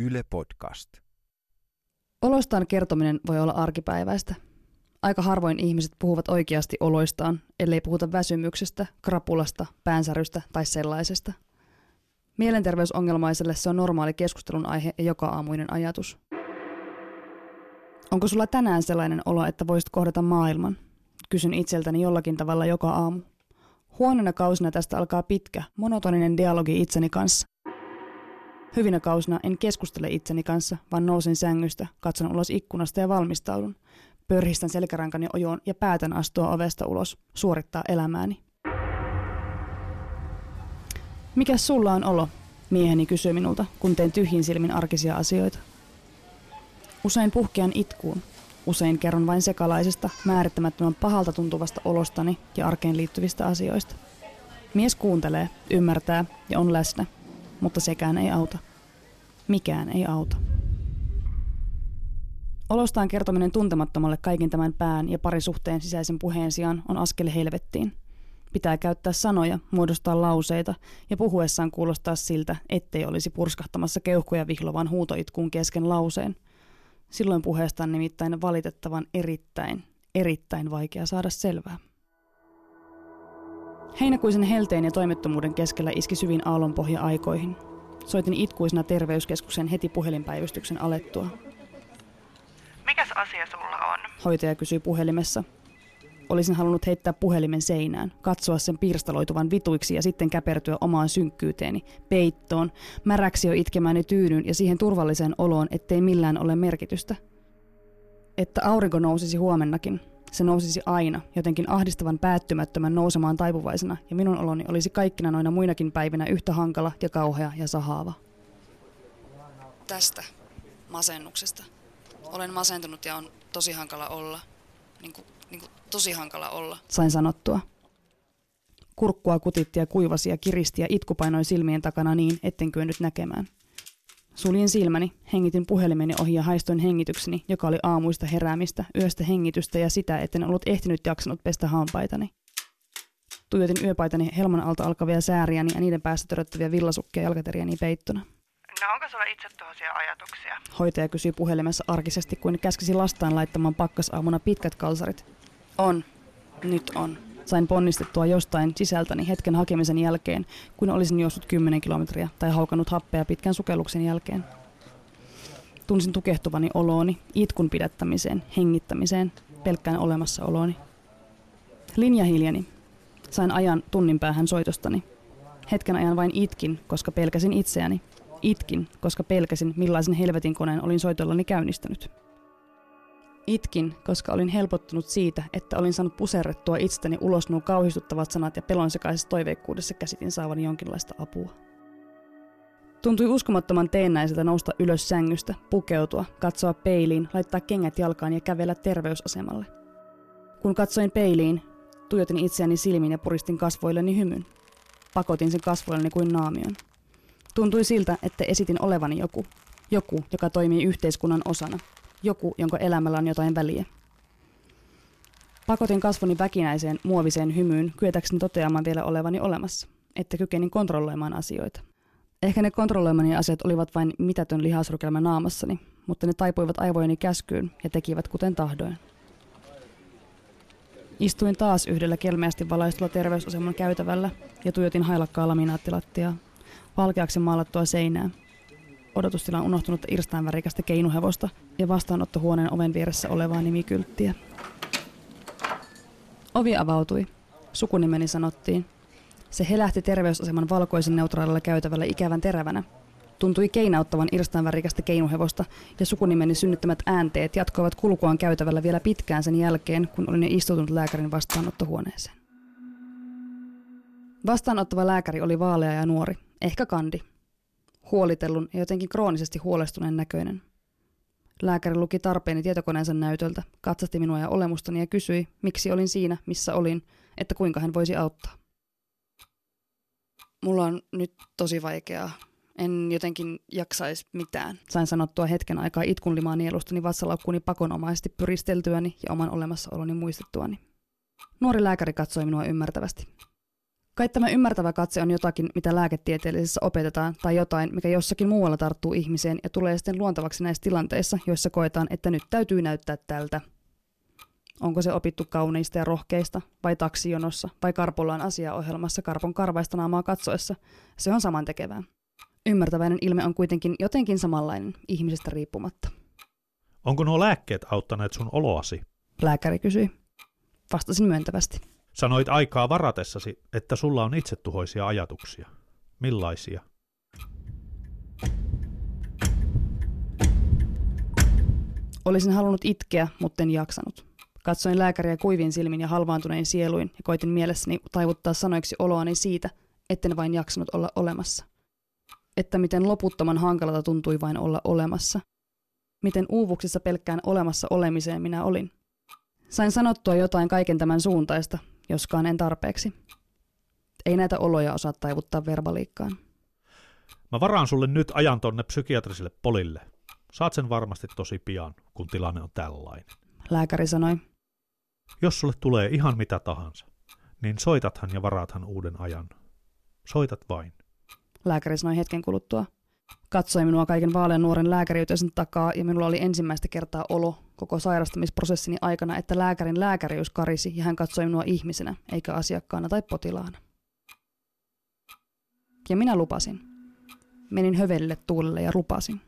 Yle Podcast. Olostaan kertominen voi olla arkipäiväistä. Aika harvoin ihmiset puhuvat oikeasti oloistaan, ellei puhuta väsymyksestä, krapulasta, päänsärystä tai sellaisesta. Mielenterveysongelmaiselle se on normaali keskustelun aihe ja joka aamuinen ajatus. Onko sulla tänään sellainen olo, että voisit kohdata maailman? Kysyn itseltäni jollakin tavalla joka aamu. Huonona kausina tästä alkaa pitkä, monotoninen dialogi itseni kanssa. Hyvinä kausina en keskustele itseni kanssa, vaan nousen sängystä, katson ulos ikkunasta ja valmistaudun. Pörhistän selkärankani ojoon ja päätän astua ovesta ulos, suorittaa elämääni. Mikä sulla on olo? Mieheni kysyy minulta, kun teen tyhjin silmin arkisia asioita. Usein puhkean itkuun. Usein kerron vain sekalaisesta, määrittämättömän pahalta tuntuvasta olostani ja arkeen liittyvistä asioista. Mies kuuntelee, ymmärtää ja on läsnä, mutta sekään ei auta. Mikään ei auta. Olostaan kertominen tuntemattomalle kaiken tämän pään ja parisuhteen sisäisen puheen sijaan on askel helvettiin. Pitää käyttää sanoja, muodostaa lauseita ja puhuessaan kuulostaa siltä, ettei olisi purskahtamassa keuhkoja vihlovan huutoitkuun kesken lauseen. Silloin puheesta on nimittäin valitettavan erittäin, erittäin vaikea saada selvää. Heinäkuisen helteen ja toimettomuuden keskellä iski syvin aallonpohja aikoihin. Soitin itkuisena terveyskeskuksen heti puhelinpäivystyksen alettua. Mikäs asia sulla on? Hoitaja kysyi puhelimessa. Olisin halunnut heittää puhelimen seinään, katsoa sen pirstaloituvan vituiksi ja sitten käpertyä omaan synkkyyteeni, peittoon, märäksi jo itkemääni tyynyn ja siihen turvalliseen oloon, ettei millään ole merkitystä. Että aurinko nousisi huomennakin, se nousisi aina, jotenkin ahdistavan päättymättömän nousemaan taipuvaisena, ja minun oloni olisi kaikkina noina muinakin päivinä yhtä hankala ja kauhea ja sahaava. Tästä masennuksesta. Olen masentunut ja on tosi hankala olla. Niin kuin, niin kuin tosi hankala olla. Sain sanottua. Kurkkua kutitti ja kuivasi ja kiristi ja itku painoi silmien takana niin, etten kyennyt näkemään. Suljin silmäni, hengitin puhelimeni ohi ja haistoin hengitykseni, joka oli aamuista heräämistä, yöstä hengitystä ja sitä, etten ollut ehtinyt jaksanut pestä hampaitani. Tuijotin yöpaitani helman alta alkavia sääriäni ja niiden päästä töröttäviä villasukkia jalkateriani peittona. No onko sulla itse tuollaisia ajatuksia? Hoitaja kysyi puhelimessa arkisesti, kuin käskisi lastaan laittamaan pakkasaamuna pitkät kalsarit. On. Nyt on. Sain ponnistettua jostain sisältäni hetken hakemisen jälkeen, kun olisin juossut 10 kilometriä tai haukannut happea pitkän sukelluksen jälkeen. Tunsin tukehtuvani olooni, itkun pidättämiseen, hengittämiseen, pelkkään olemassaolooni. Linja hiljeni. Sain ajan tunnin päähän soitostani. Hetken ajan vain itkin, koska pelkäsin itseäni. Itkin, koska pelkäsin, millaisen helvetin koneen olin soitollani käynnistänyt. Itkin, koska olin helpottunut siitä, että olin saanut puserrettua itsestäni ulos nuo kauhistuttavat sanat ja pelon sekaisessa toiveikkuudessa käsitin saavani jonkinlaista apua. Tuntui uskomattoman teennäiseltä nousta ylös sängystä, pukeutua, katsoa peiliin, laittaa kengät jalkaan ja kävellä terveysasemalle. Kun katsoin peiliin, tuijotin itseäni silmiin ja puristin kasvoilleni hymyn. Pakotin sen kasvoilleni kuin naamion. Tuntui siltä, että esitin olevani joku. Joku, joka toimii yhteiskunnan osana, joku, jonka elämällä on jotain väliä. Pakotin kasvoni väkinäiseen, muoviseen hymyyn, kyetäkseni toteamaan vielä olevani olemassa, että kykenin kontrolloimaan asioita. Ehkä ne kontrolloimani asiat olivat vain mitätön lihasrukelma naamassani, mutta ne taipuivat aivojeni käskyyn ja tekivät kuten tahdoin. Istuin taas yhdellä kelmeästi valaistulla terveysaseman käytävällä ja tuijotin hailakkaa laminaattilattiaa, valkeaksi maalattua seinää, odotustilaan unohtunutta irstainvärikästä keinuhevosta ja vastaanottohuoneen oven vieressä olevaa nimikylttiä. Ovi avautui. Sukunimeni sanottiin. Se helähti terveysaseman valkoisen neutraalilla käytävällä ikävän terävänä. Tuntui keinauttavan irstainvärikästä keinuhevosta ja sukunimeni synnyttämät äänteet jatkoivat kulkuaan käytävällä vielä pitkään sen jälkeen, kun olin istutunut lääkärin vastaanottohuoneeseen. Vastaanottava lääkäri oli vaalea ja nuori, ehkä kandi, huolitellun ja jotenkin kroonisesti huolestuneen näköinen. Lääkäri luki tarpeeni tietokoneensa näytöltä, katsasti minua ja olemustani ja kysyi, miksi olin siinä, missä olin, että kuinka hän voisi auttaa. Mulla on nyt tosi vaikeaa. En jotenkin jaksaisi mitään. Sain sanottua hetken aikaa itkun limaa nielustani vatsalaukkuuni pakonomaisesti pyristeltyäni ja oman olemassaoloni muistettuani. Nuori lääkäri katsoi minua ymmärtävästi. Kai tämä ymmärtävä katse on jotakin, mitä lääketieteellisessä opetetaan, tai jotain, mikä jossakin muualla tarttuu ihmiseen ja tulee sitten luontavaksi näissä tilanteissa, joissa koetaan, että nyt täytyy näyttää tältä. Onko se opittu kauneista ja rohkeista, vai taksijonossa, vai Karpolaan asiaohjelmassa Karpon karvaista naamaa katsoessa? Se on saman tekevää. Ymmärtäväinen ilme on kuitenkin jotenkin samanlainen, ihmisestä riippumatta. Onko nuo lääkkeet auttaneet sun oloasi? Lääkäri kysyi. Vastasin myöntävästi. Sanoit aikaa varatessasi, että sulla on itsetuhoisia ajatuksia. Millaisia? Olisin halunnut itkeä, mutta en jaksanut. Katsoin lääkäriä kuivin silmin ja halvaantunein sieluin ja koitin mielessäni taivuttaa sanoiksi oloani siitä, etten vain jaksanut olla olemassa. Että miten loputtoman hankalalta tuntui vain olla olemassa. Miten uuvuksissa pelkkään olemassa olemiseen minä olin. Sain sanottua jotain kaiken tämän suuntaista, joskaan en tarpeeksi. Ei näitä oloja osaa taivuttaa verbaliikkaan. Mä varaan sulle nyt ajan tonne psykiatriselle polille. Saat sen varmasti tosi pian, kun tilanne on tällainen. Lääkäri sanoi. Jos sulle tulee ihan mitä tahansa, niin soitathan ja varaathan uuden ajan. Soitat vain. Lääkäri sanoi hetken kuluttua. Katsoi minua kaiken vaalean nuoren lääkäriytensä takaa ja minulla oli ensimmäistä kertaa olo koko sairastamisprosessini aikana, että lääkärin lääkäriys karisi ja hän katsoi minua ihmisenä eikä asiakkaana tai potilaana. Ja minä lupasin. Menin hövelille tuulelle ja lupasin.